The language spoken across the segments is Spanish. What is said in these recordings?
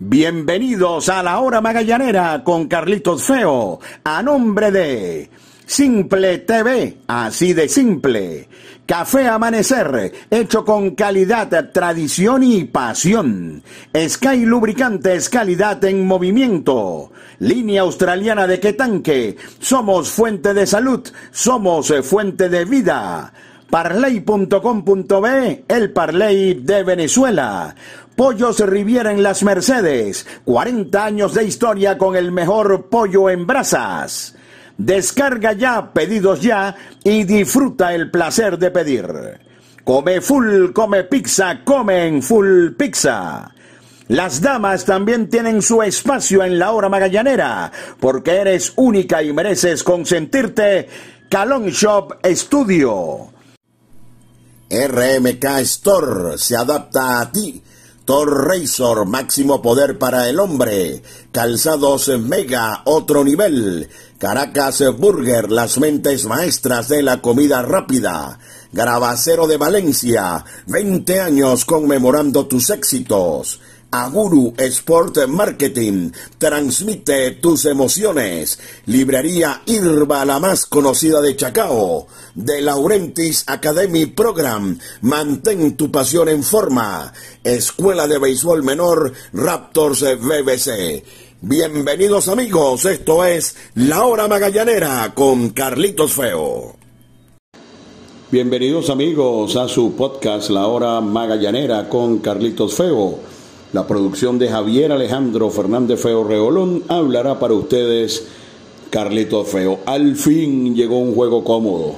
Bienvenidos a la hora magallanera con Carlitos Feo, a nombre de Simple TV, así de simple. Café Amanecer, hecho con calidad, tradición y pasión. Sky Lubricantes, calidad en movimiento. Línea australiana de Quetanque, somos fuente de salud, somos fuente de vida. Parley.com.be, el Parley de Venezuela. Pollos Riviera en Las Mercedes. 40 años de historia con el mejor pollo en brasas. Descarga ya, pedidos ya y disfruta el placer de pedir. Come full, come pizza, come full pizza. Las damas también tienen su espacio en la hora magallanera, porque eres única y mereces consentirte. Calon Shop Studio. RMK Store se adapta a ti Thor Razor, máximo poder para el hombre. Calzados Mega, otro nivel. Caracas Burger, las mentes maestras de la comida rápida. Grabacero de Valencia, 20 años conmemorando tus éxitos. Aguru Sport Marketing transmite tus emociones. Librería Irba, la más conocida de Chacao. De Laurentis Academy Program. Mantén tu pasión en forma. Escuela de Béisbol Menor Raptors BBC. Bienvenidos amigos, esto es La Hora Magallanera con Carlitos Feo. Bienvenidos amigos a su podcast La Hora Magallanera con Carlitos Feo. La producción de Javier Alejandro Fernández Feo Reolón hablará para ustedes Carlitos Feo. Al fin llegó un juego cómodo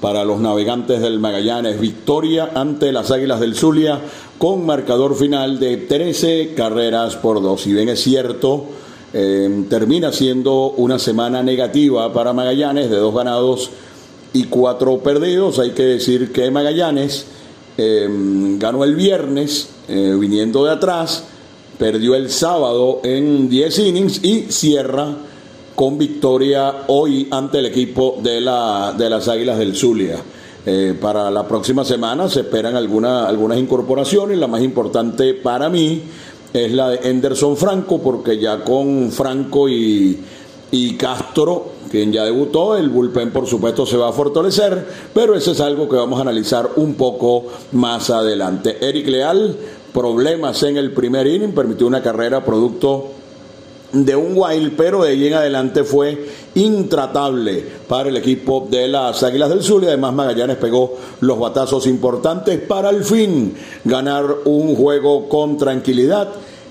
para los navegantes del Magallanes. Victoria ante las Águilas del Zulia con marcador final de 13 carreras por dos. Si bien es cierto, eh, termina siendo una semana negativa para Magallanes de dos ganados y cuatro perdidos. Hay que decir que Magallanes eh, ganó el viernes eh, viniendo de atrás, perdió el sábado en 10 innings y cierra con victoria hoy ante el equipo de, la, de las Águilas del Zulia. Eh, para la próxima semana se esperan alguna, algunas incorporaciones, la más importante para mí es la de Henderson Franco, porque ya con Franco y, y Castro, quien ya debutó, el bullpen por supuesto se va a fortalecer, pero eso es algo que vamos a analizar un poco más adelante. Eric Leal, problemas en el primer inning, permitió una carrera producto de un wild, pero de ahí en adelante fue intratable para el equipo de las Águilas del Sur y además Magallanes pegó los batazos importantes para al fin ganar un juego con tranquilidad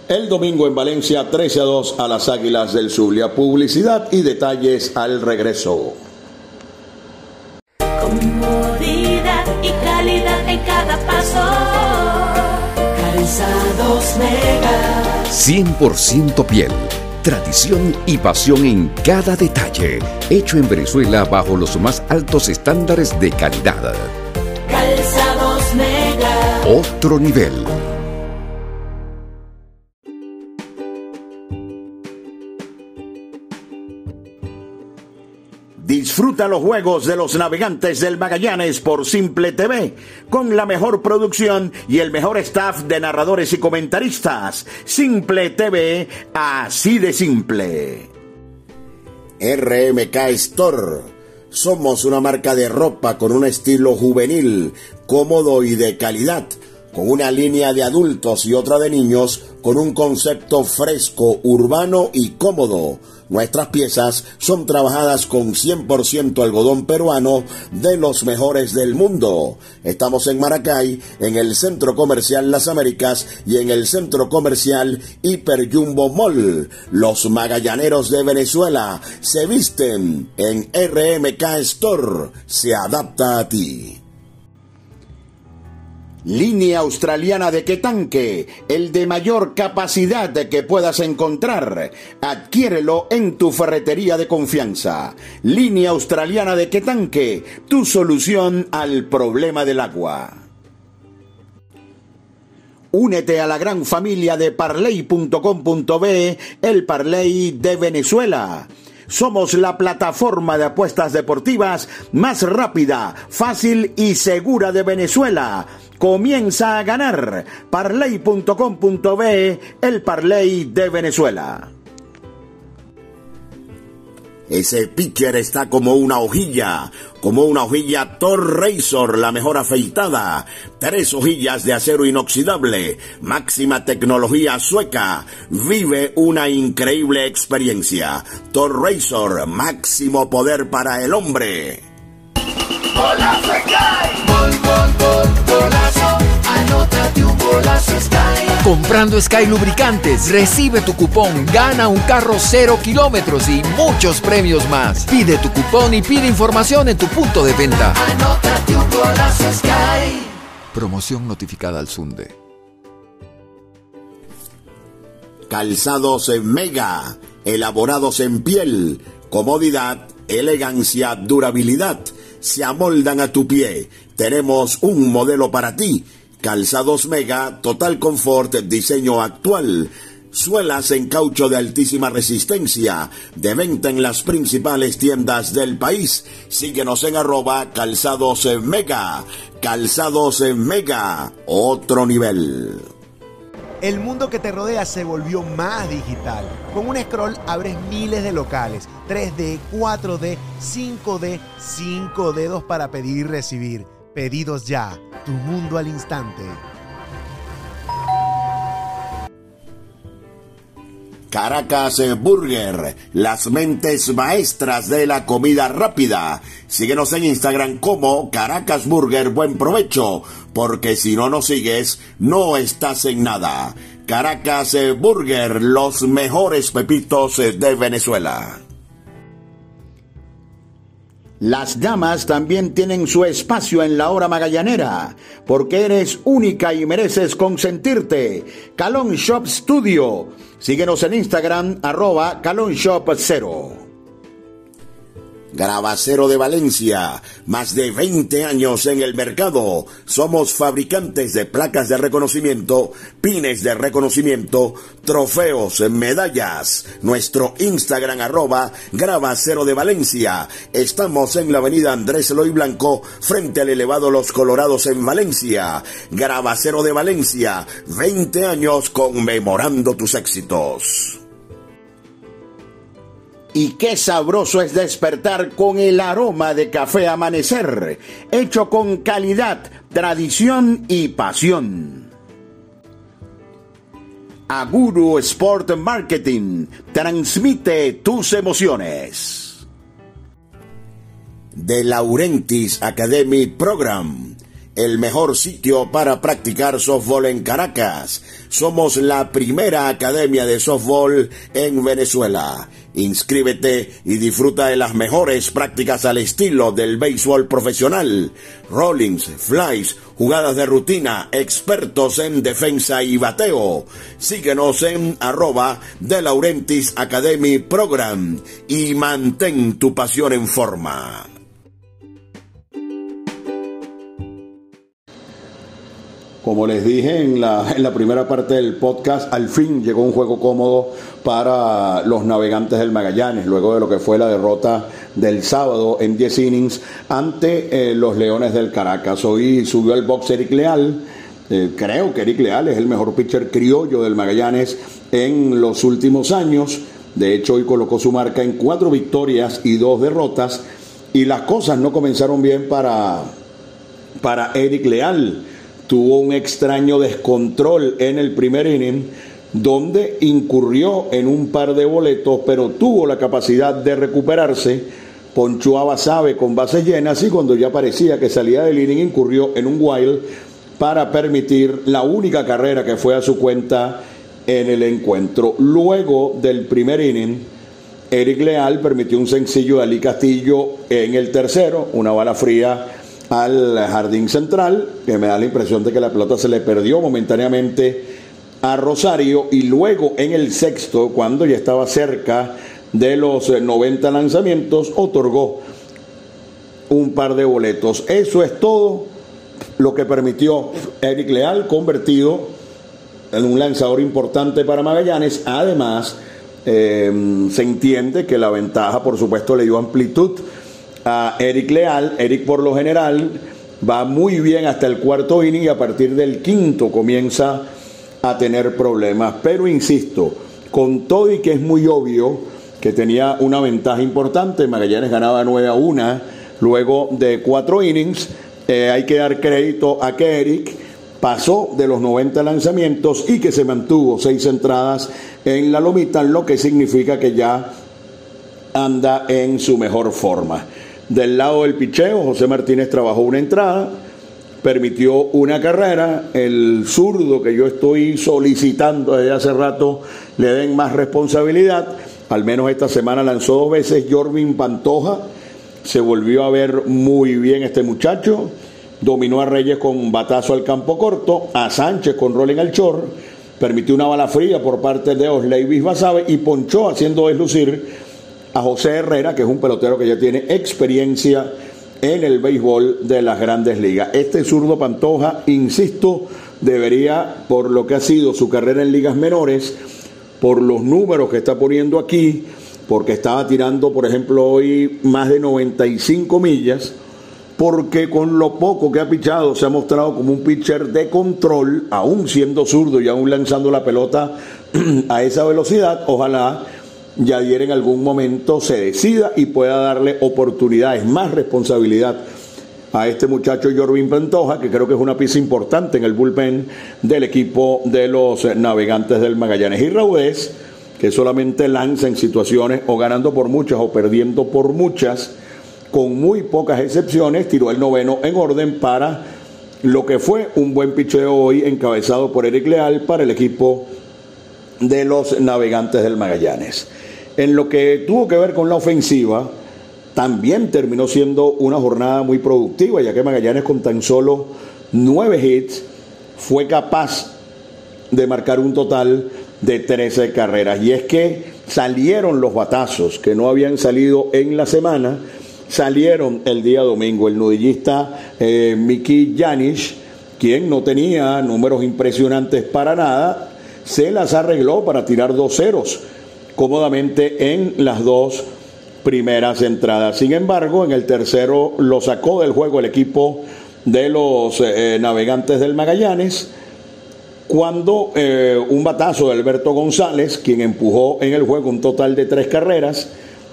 el domingo en Valencia 13 a 2 a las Águilas del Zulia. Publicidad y detalles al regreso. Comodidad y calidad en cada paso. Calzados Mega. 100% piel. Tradición y pasión en cada detalle. Hecho en Venezuela bajo los más altos estándares de calidad. Calzados Mega. Otro nivel. Disfruta los juegos de los navegantes del Magallanes por Simple TV, con la mejor producción y el mejor staff de narradores y comentaristas. Simple TV, así de simple. RMK Store. Somos una marca de ropa con un estilo juvenil, cómodo y de calidad, con una línea de adultos y otra de niños, con un concepto fresco, urbano y cómodo Nuestras piezas son trabajadas con 100% algodón peruano de los mejores del mundo. Estamos en Maracay, en el Centro Comercial Las Américas y en el Centro Comercial Hiper Jumbo Mall. Los magallaneros de Venezuela se visten en RMK Store. Se adapta a ti. Línea australiana de Quetanque, el de mayor capacidad que puedas encontrar. Adquiérelo en tu ferretería de confianza. Línea australiana de Quetanque, tu solución al problema del agua. Únete a la gran familia de parley.com.be, el Parley de Venezuela. Somos la plataforma de apuestas deportivas más rápida, fácil y segura de Venezuela comienza a ganar. Parley.com.be, el Parley de Venezuela. Ese pitcher está como una hojilla, como una hojilla Thor Razor, la mejor afeitada. Tres hojillas de acero inoxidable, máxima tecnología sueca. Vive una increíble experiencia. Thor Razor, máximo poder para el hombre. Comprando Sky Lubricantes, recibe tu cupón, gana un carro cero kilómetros y muchos premios más. Pide tu cupón y pide información en tu punto de venta. Anótate un golazo Sky. Promoción notificada al Sunde. Calzados en Mega, elaborados en piel, comodidad, elegancia, durabilidad, se amoldan a tu pie. Tenemos un modelo para ti Calzados Mega, total confort, diseño actual. Suelas en caucho de altísima resistencia, de venta en las principales tiendas del país. Síguenos en arroba calzados mega. Calzados mega, otro nivel. El mundo que te rodea se volvió más digital. Con un scroll abres miles de locales, 3D, 4D, 5D, 5 dedos para pedir y recibir. Pedidos ya tu mundo al instante. Caracas Burger, las mentes maestras de la comida rápida. Síguenos en Instagram como Caracas Burger Buen Provecho, porque si no nos sigues, no estás en nada. Caracas Burger, los mejores pepitos de Venezuela. Las damas también tienen su espacio en la hora magallanera, porque eres única y mereces consentirte. Calon Shop Studio. Síguenos en Instagram, arroba calonshop0. Grabacero de Valencia, más de 20 años en el mercado. Somos fabricantes de placas de reconocimiento, pines de reconocimiento, trofeos, medallas. Nuestro Instagram arroba Grabacero de Valencia. Estamos en la avenida Andrés Eloy Blanco, frente al elevado Los Colorados en Valencia. Grabacero de Valencia, 20 años conmemorando tus éxitos. Y qué sabroso es despertar con el aroma de café amanecer, hecho con calidad, tradición y pasión. Aguru Sport Marketing transmite tus emociones. De Laurentis Academy Program el mejor sitio para practicar softball en Caracas. Somos la primera academia de softball en Venezuela. Inscríbete y disfruta de las mejores prácticas al estilo del béisbol profesional. Rollings, flies, jugadas de rutina, expertos en defensa y bateo. Síguenos en arroba de Laurentis Academy Program y mantén tu pasión en forma. Como les dije en la, en la, primera parte del podcast, al fin llegó un juego cómodo para los navegantes del Magallanes, luego de lo que fue la derrota del sábado en 10 innings ante eh, los Leones del Caracas. Hoy subió el box Eric Leal. Eh, creo que Eric Leal es el mejor pitcher criollo del Magallanes en los últimos años. De hecho, hoy colocó su marca en cuatro victorias y dos derrotas. Y las cosas no comenzaron bien para, para Eric Leal tuvo un extraño descontrol en el primer inning donde incurrió en un par de boletos, pero tuvo la capacidad de recuperarse. Ponchó a con bases llenas y cuando ya parecía que salía del inning incurrió en un wild para permitir la única carrera que fue a su cuenta en el encuentro. Luego del primer inning, Eric Leal permitió un sencillo de Ali Castillo en el tercero, una bala fría al jardín central, que me da la impresión de que la pelota se le perdió momentáneamente a Rosario y luego en el sexto, cuando ya estaba cerca de los 90 lanzamientos, otorgó un par de boletos. Eso es todo lo que permitió Eric Leal, convertido en un lanzador importante para Magallanes. Además, eh, se entiende que la ventaja, por supuesto, le dio amplitud a Eric Leal. Eric por lo general va muy bien hasta el cuarto inning y a partir del quinto comienza a tener problemas. Pero insisto, con todo y que es muy obvio que tenía una ventaja importante, Magallanes ganaba 9 a 1 luego de cuatro innings, eh, hay que dar crédito a que Eric pasó de los 90 lanzamientos y que se mantuvo seis entradas en la lomita, lo que significa que ya anda en su mejor forma. Del lado del picheo, José Martínez trabajó una entrada, permitió una carrera, el zurdo que yo estoy solicitando desde hace rato le den más responsabilidad, al menos esta semana lanzó dos veces Jorvin Pantoja, se volvió a ver muy bien este muchacho, dominó a Reyes con batazo al campo corto, a Sánchez con rolling al chor, permitió una bala fría por parte de Osleivis Basabe y ponchó haciendo deslucir a José Herrera, que es un pelotero que ya tiene experiencia en el béisbol de las grandes ligas. Este zurdo Pantoja, insisto, debería, por lo que ha sido su carrera en ligas menores, por los números que está poniendo aquí, porque estaba tirando, por ejemplo, hoy más de 95 millas, porque con lo poco que ha pichado se ha mostrado como un pitcher de control, aún siendo zurdo y aún lanzando la pelota a esa velocidad, ojalá Yadier en algún momento se decida y pueda darle oportunidades, más responsabilidad a este muchacho Jorvin Pantoja, que creo que es una pieza importante en el bullpen del equipo de los navegantes del Magallanes. Y Raudés, que solamente lanza en situaciones o ganando por muchas o perdiendo por muchas, con muy pocas excepciones, tiró el noveno en orden para lo que fue un buen picheo hoy encabezado por Eric Leal para el equipo de los navegantes del Magallanes. En lo que tuvo que ver con la ofensiva, también terminó siendo una jornada muy productiva, ya que Magallanes con tan solo nueve hits fue capaz de marcar un total de 13 carreras. Y es que salieron los batazos que no habían salido en la semana, salieron el día domingo. El nudillista eh, Miki Janish, quien no tenía números impresionantes para nada, se las arregló para tirar dos ceros cómodamente en las dos primeras entradas. Sin embargo, en el tercero lo sacó del juego el equipo de los eh, navegantes del Magallanes cuando eh, un batazo de Alberto González, quien empujó en el juego un total de tres carreras,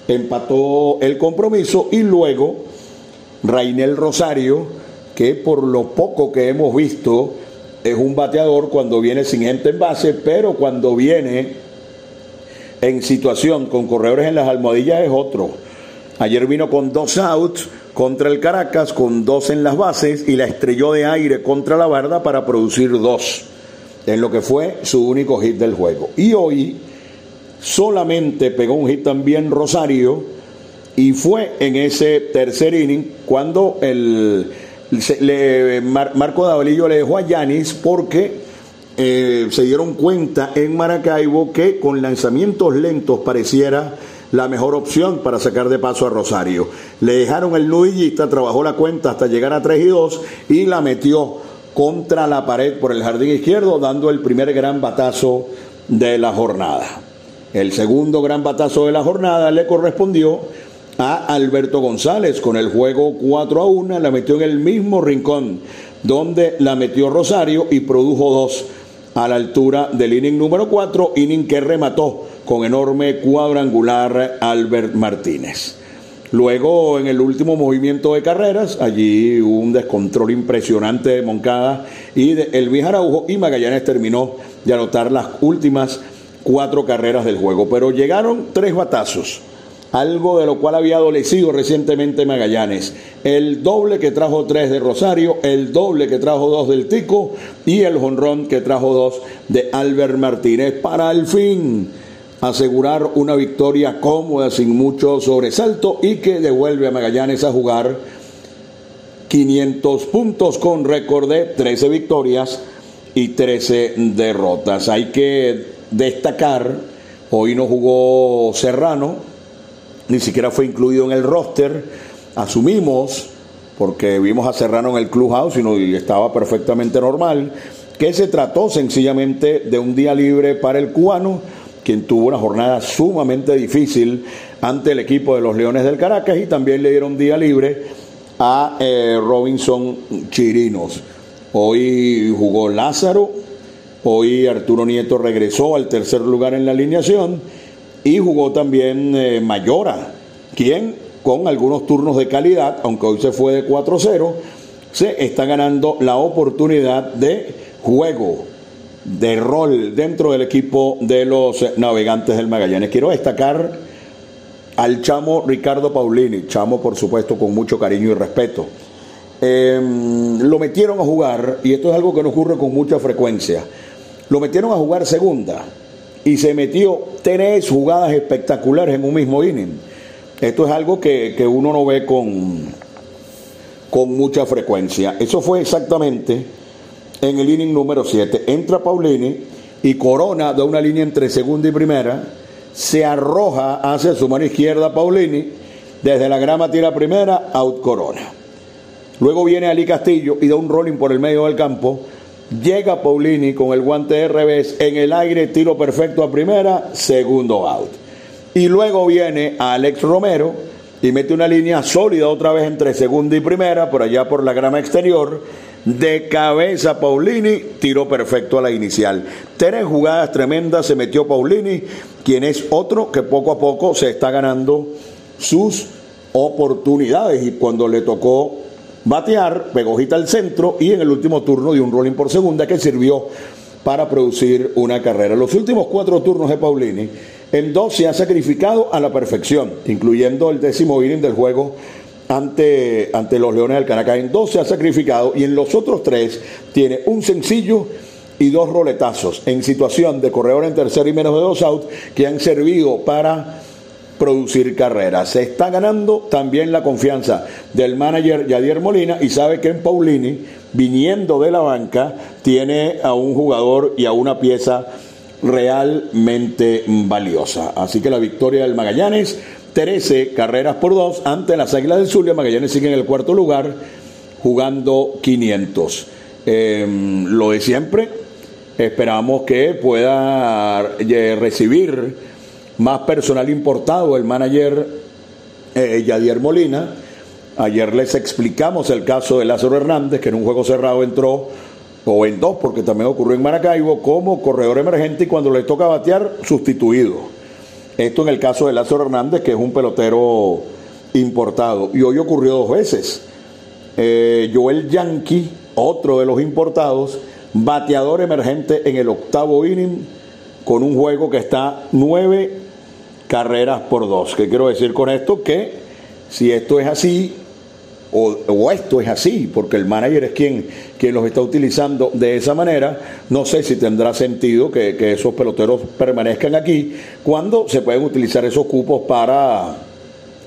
empató el compromiso y luego Rainel Rosario, que por lo poco que hemos visto es un bateador cuando viene sin gente en base, pero cuando viene en situación con corredores en las almohadillas es otro. Ayer vino con dos outs contra el Caracas, con dos en las bases y la estrelló de aire contra la barda para producir dos, en lo que fue su único hit del juego. Y hoy solamente pegó un hit también Rosario y fue en ese tercer inning cuando el, Marco Davalillo le dejó a Yanis porque eh, se dieron cuenta en Maracaibo que con lanzamientos lentos pareciera la mejor opción para sacar de paso a Rosario. Le dejaron el nudillista, trabajó la cuenta hasta llegar a 3 y 2 y la metió contra la pared por el jardín izquierdo, dando el primer gran batazo de la jornada. El segundo gran batazo de la jornada le correspondió a Alberto González con el juego 4 a 1, la metió en el mismo rincón donde la metió Rosario y produjo dos a la altura del inning número 4, inning que remató con enorme cuadrangular Albert Martínez. Luego, en el último movimiento de carreras, allí un descontrol impresionante de Moncada y de Elvis Araujo, y Magallanes terminó de anotar las últimas cuatro carreras del juego. Pero llegaron tres batazos algo de lo cual había adolecido recientemente Magallanes. El doble que trajo tres de Rosario, el doble que trajo dos del Tico y el jonrón que trajo dos de Albert Martínez para al fin asegurar una victoria cómoda sin mucho sobresalto y que devuelve a Magallanes a jugar 500 puntos con récord de 13 victorias y 13 derrotas. Hay que destacar, hoy no jugó Serrano, ni siquiera fue incluido en el roster. Asumimos, porque vimos a Serrano en el clubhouse y estaba perfectamente normal, que se trató sencillamente de un día libre para el cubano, quien tuvo una jornada sumamente difícil ante el equipo de los Leones del Caracas y también le dieron día libre a eh, Robinson Chirinos. Hoy jugó Lázaro, hoy Arturo Nieto regresó al tercer lugar en la alineación y jugó también eh, Mayora, quien con algunos turnos de calidad, aunque hoy se fue de 4-0, se está ganando la oportunidad de juego, de rol dentro del equipo de los navegantes del Magallanes. Quiero destacar al chamo Ricardo Paulini, chamo por supuesto con mucho cariño y respeto. Em, lo metieron a jugar, y esto es algo que no ocurre con mucha frecuencia, lo metieron a jugar segunda y se metió tres jugadas espectaculares en un mismo inning. Esto es algo que, que uno no ve con, con mucha frecuencia. Eso fue exactamente en el inning número 7. Entra Paulini y Corona da una línea entre segunda y primera, se arroja hacia su mano izquierda Paulini, desde la grama tira primera, out Corona. Luego viene Ali Castillo y da un rolling por el medio del campo. Llega Paulini con el guante de revés en el aire, tiro perfecto a primera, segundo out. Y luego viene Alex Romero y mete una línea sólida otra vez entre segunda y primera, por allá por la grama exterior. De cabeza Paulini, tiró perfecto a la inicial. Tres jugadas tremendas se metió Paulini, quien es otro que poco a poco se está ganando sus oportunidades. Y cuando le tocó batear, pegó al centro y en el último turno dio un rolling por segunda que sirvió para producir una carrera. Los últimos cuatro turnos de Paulini en dos se ha sacrificado a la perfección, incluyendo el décimo inning del juego ante, ante los Leones del Caracas. En dos se ha sacrificado y en los otros tres tiene un sencillo y dos roletazos en situación de corredor en tercer y menos de dos outs que han servido para producir carreras. Se está ganando también la confianza del manager Yadier Molina y sabe que en Paulini, viniendo de la banca, tiene a un jugador y a una pieza realmente valiosa. Así que la victoria del Magallanes, 13 carreras por dos ante las Águilas del Zulia. Magallanes sigue en el cuarto lugar jugando 500. Em, lo de siempre, esperamos que pueda eh, recibir más personal importado el manager eh, Yadier Molina. Ayer les explicamos el caso de Lázaro Hernández, que en un juego cerrado entró o en dos, porque también ocurrió en Maracaibo, como corredor emergente y cuando le toca batear, sustituido. Esto en el caso de Lázaro Hernández, que es un pelotero importado. Y hoy ocurrió dos veces. Eh, Joel Yankee, otro de los importados, bateador emergente en el octavo inning, con un juego que está nueve carreras por dos. ¿Qué quiero decir con esto? Que si esto es así, o, esto es así, porque el manager es quien, quien los está utilizando de esa manera, no sé si tendrá sentido que, que esos peloteros permanezcan aquí cuando se pueden utilizar esos cupos para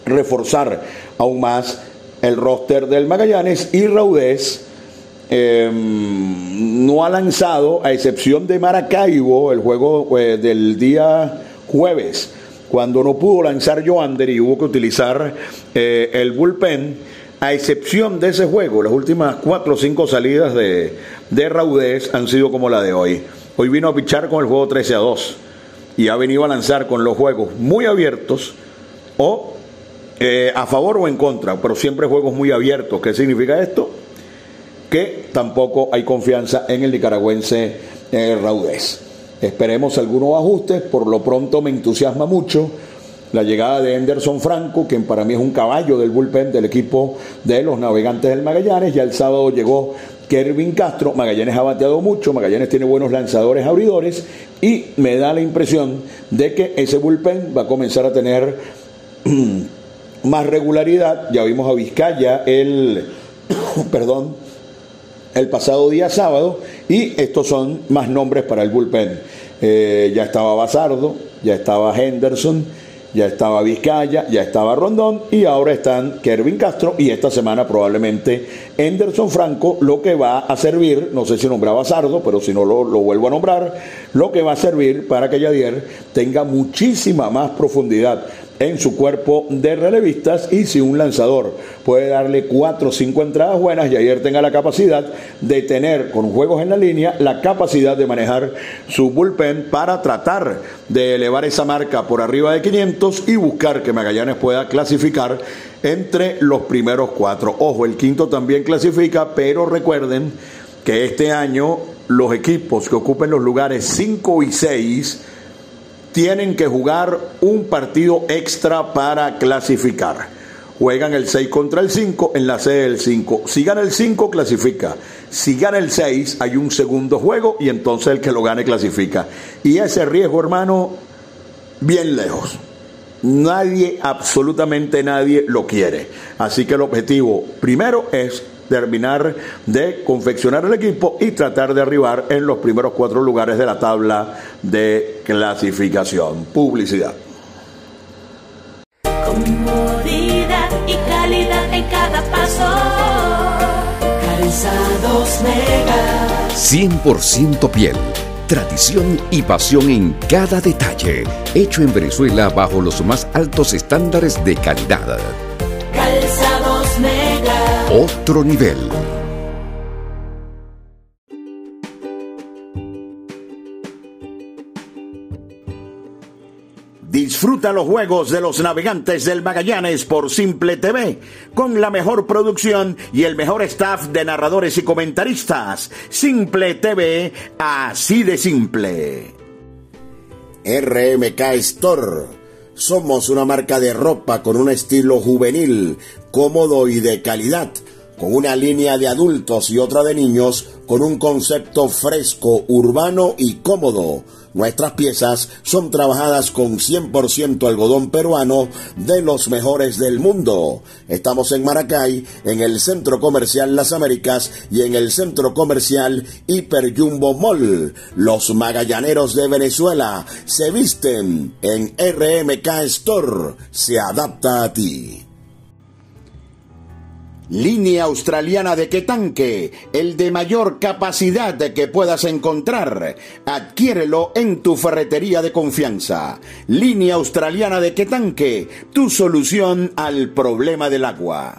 reforzar aún más el roster del Magallanes y Raudés. Em, no ha lanzado, a excepción de Maracaibo, el juego eh, del día jueves, cuando no pudo lanzar Joander y hubo que utilizar eh, el bullpen a excepción de ese juego, las últimas cuatro o cinco salidas de, de han sido como la de hoy. Hoy vino a pichar con el juego 13 a 2 y ha venido a lanzar con los juegos muy abiertos o eh, a favor o en contra, pero siempre juegos muy abiertos. ¿Qué significa esto? Que tampoco hay confianza en el nicaragüense eh, Raudés. Esperemos algunos ajustes, por lo pronto me entusiasma mucho la llegada de Henderson Franco, quien para mí es un caballo del bullpen del equipo de los navegantes del Magallanes. Ya el sábado llegó Kervin Castro. Magallanes ha bateado mucho, Magallanes tiene buenos lanzadores abridores y me da la impresión de que ese bullpen va a comenzar a tener más regularidad. Ya vimos a Vizcaya el, perdón, el pasado día sábado y estos son más nombres para el bullpen. Eh, ya estaba Basardo, ya estaba Henderson ya estaba Vizcaya, ya estaba Rondón y ahora están Kervin Castro y esta semana probablemente Henderson Franco, lo que va a servir, no sé si nombraba Sardo, pero si no lo, lo vuelvo a nombrar, lo que va a servir para que Yadier tenga muchísima más profundidad en su cuerpo de relevistas y si un lanzador puede darle cuatro o cinco entradas buenas y ayer tenga la capacidad de tener con juegos en la línea la capacidad de manejar su bullpen para tratar de elevar esa marca por arriba de 500 y buscar que Magallanes pueda clasificar entre los primeros cuatro. Ojo, el quinto también clasifica, pero recuerden que este año los equipos que ocupen los lugares 5 y 6 tienen que jugar un partido extra para clasificar. Juegan el 6 contra el 5 en la sede del 5. Si gana el 5, clasifica. Si gana el 6, hay un segundo juego y entonces el que lo gane clasifica. Y ese riesgo, hermano, bien lejos. Nadie, absolutamente nadie lo quiere. Así que el objetivo primero es terminar de confeccionar el equipo y tratar de arribar en los primeros cuatro lugares de la tabla de clasificación. Publicidad. Comodidad y calidad en cada paso. Calzados Mega. 100% piel. Tradición y pasión en cada detalle. Hecho en Venezuela bajo los más altos estándares de calidad. Otro nivel. Disfruta los juegos de los navegantes del Magallanes por Simple TV, con la mejor producción y el mejor staff de narradores y comentaristas. Simple TV, así de simple. RMK Store. Somos una marca de ropa con un estilo juvenil, cómodo y de calidad, con una línea de adultos y otra de niños, con un concepto fresco, urbano y cómodo. Nuestras piezas son trabajadas con 100% algodón peruano de los mejores del mundo. Estamos en Maracay, en el Centro Comercial Las Américas y en el Centro Comercial Hiper Jumbo Mall. Los magallaneros de Venezuela se visten en RMK Store. Se adapta a ti. Línea australiana de Quetanque, el de mayor capacidad que puedas encontrar. Adquiérelo en tu ferretería de confianza. Línea australiana de Quetanque, tu solución al problema del agua.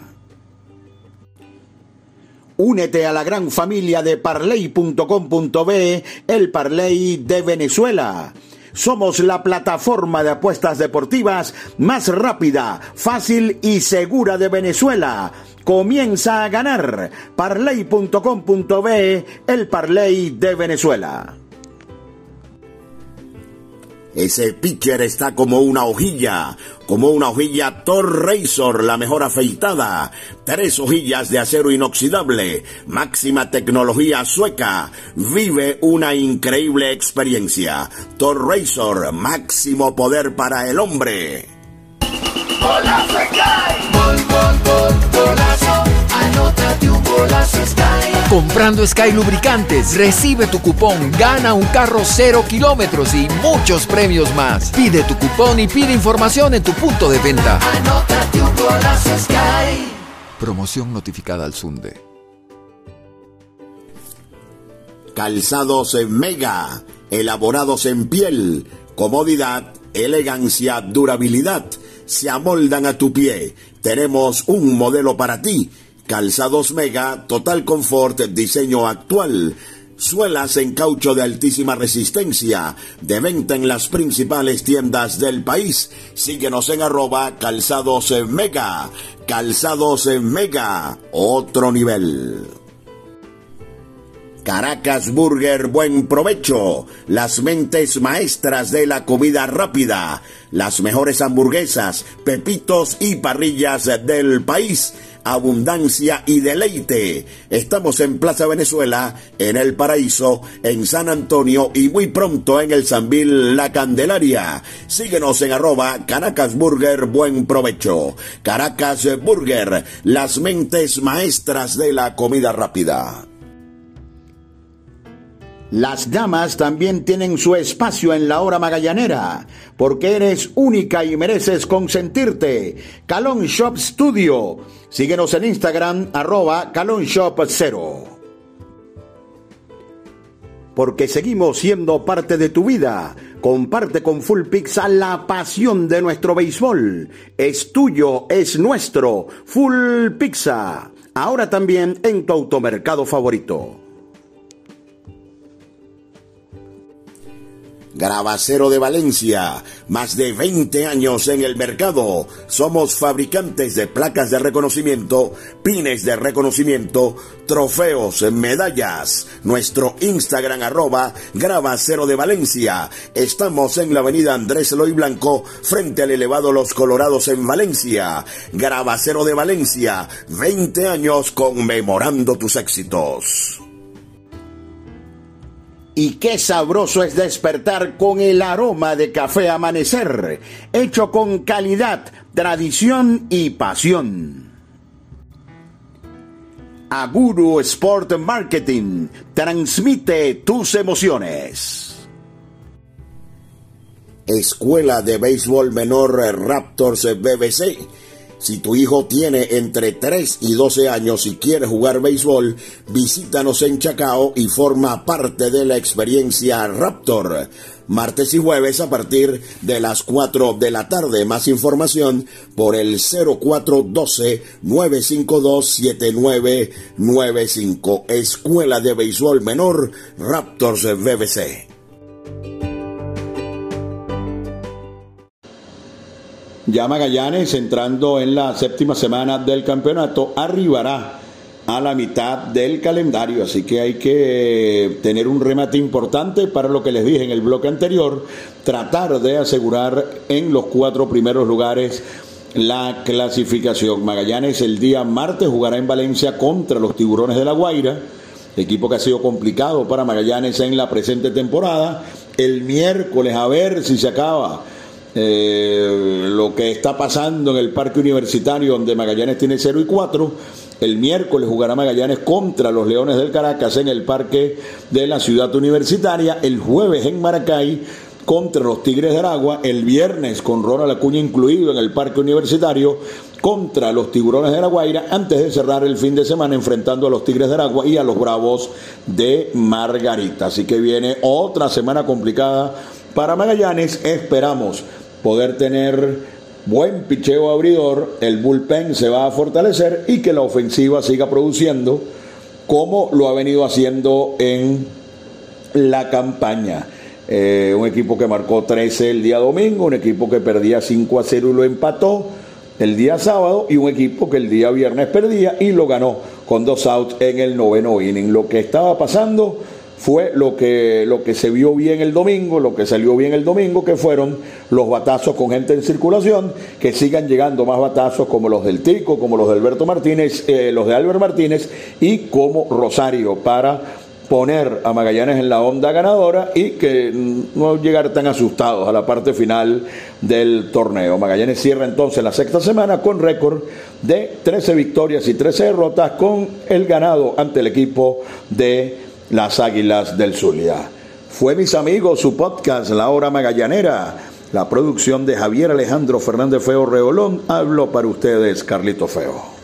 Únete a la gran familia de parley.com.be, el Parley de Venezuela. Somos la plataforma de apuestas deportivas más rápida, fácil y segura de Venezuela. Comienza a ganar. Parley.com.be, el Parley de Venezuela. Ese pitcher está como una hojilla, como una hojilla Thor Razor, la mejor afeitada. Tres hojillas de acero inoxidable, máxima tecnología sueca. Vive una increíble experiencia. Thor Razor, máximo poder para el hombre. Comprando Sky Lubricantes, recibe tu cupón, gana un carro cero kilómetros y muchos premios más. Pide tu cupón y pide información en tu punto de venta. Anótate un golazo Sky. Promoción notificada al Sunde. Calzados en mega, elaborados en piel, comodidad, elegancia, durabilidad. Se amoldan a tu pie. Tenemos un modelo para ti. Calzados Mega, total confort, diseño actual. Suelas en caucho de altísima resistencia, de venta en las principales tiendas del país. Síguenos en arroba calzados mega. Calzados mega, otro nivel. Caracas Burger Buen Provecho, las mentes maestras de la comida rápida, las mejores hamburguesas, pepitos y parrillas del país, abundancia y deleite. Estamos en Plaza Venezuela, en El Paraíso, en San Antonio y muy pronto en el Sanvil La Candelaria. Síguenos en arroba Caracas Burger Buen Provecho. Caracas Burger, las mentes maestras de la comida rápida. Las damas también tienen su espacio en la hora magallanera, porque eres única y mereces consentirte. Calon Shop Studio. Síguenos en Instagram, arroba Calon Shop 0. Porque seguimos siendo parte de tu vida. Comparte con Full Pizza la pasión de nuestro béisbol. Es tuyo, es nuestro. Full Pizza. Ahora también en tu automercado favorito. Gravacero de Valencia, más de 20 años en el mercado. Somos fabricantes de placas de reconocimiento, pines de reconocimiento, trofeos, medallas. Nuestro Instagram arroba Gravacero de Valencia. Estamos en la avenida Andrés Eloy Blanco, frente al elevado Los Colorados en Valencia. Gravacero de Valencia, 20 años conmemorando tus éxitos. Y qué sabroso es despertar con el aroma de café amanecer, hecho con calidad, tradición y pasión. Aguru Sport Marketing transmite tus emociones. Escuela de Béisbol Menor Raptors BBC si tu hijo tiene entre 3 y 12 años y quiere jugar béisbol, visítanos en Chacao y forma parte de la experiencia Raptor. Martes y jueves a partir de las 4 de la tarde. Más información por el 0412-952-7995. Escuela de Béisbol Menor Raptors BBC. Ya Magallanes, entrando en la séptima semana del campeonato, arribará a la mitad del calendario, así que hay que tener un remate importante para lo que les dije en el bloque anterior, tratar de asegurar en los cuatro primeros lugares la clasificación. Magallanes el día martes jugará en Valencia contra los Tiburones de la Guaira, equipo que ha sido complicado para Magallanes en la presente temporada. El miércoles a ver si se acaba eh, lo que está pasando en el Parque Universitario, donde Magallanes tiene 0 y 4. El miércoles jugará Magallanes contra los Leones del Caracas en el Parque de la Ciudad Universitaria. El jueves en Maracay contra los Tigres de Aragua. El viernes con Ronald Acuña incluido en el Parque Universitario contra los Tiburones de la Guaira antes de cerrar el fin de semana enfrentando a los Tigres de Aragua y a los Bravos de Margarita. Así que viene otra semana complicada para Magallanes. Esperamos poder tener buen picheo abridor, el bullpen se va a fortalecer y que la ofensiva siga produciendo como lo ha venido haciendo en la campaña. Eh, un equipo que marcó 13 el día domingo, un equipo que perdía 5 a 0 y lo empató el día sábado y un equipo que el día viernes perdía y lo ganó con dos outs en el noveno inning. Lo que estaba pasando fue lo que, lo que se vio bien el domingo, lo que salió bien el domingo, que fueron los batazos con gente en circulación, que sigan llegando más batazos como los del Tico, como los de Alberto Martínez, eh, los de Albert Martínez y como Rosario para poner a Magallanes en la onda ganadora y que no llegar tan asustados a la parte final del torneo. Magallanes cierra entonces la sexta semana con récord de 13 victorias y 13 derrotas con el ganado ante el equipo de las Águilas del Zulia. Fue mis amigos su podcast La Hora Magallanera, la producción de Javier Alejandro Fernández Feo Reolón. Hablo para ustedes, Carlito Feo.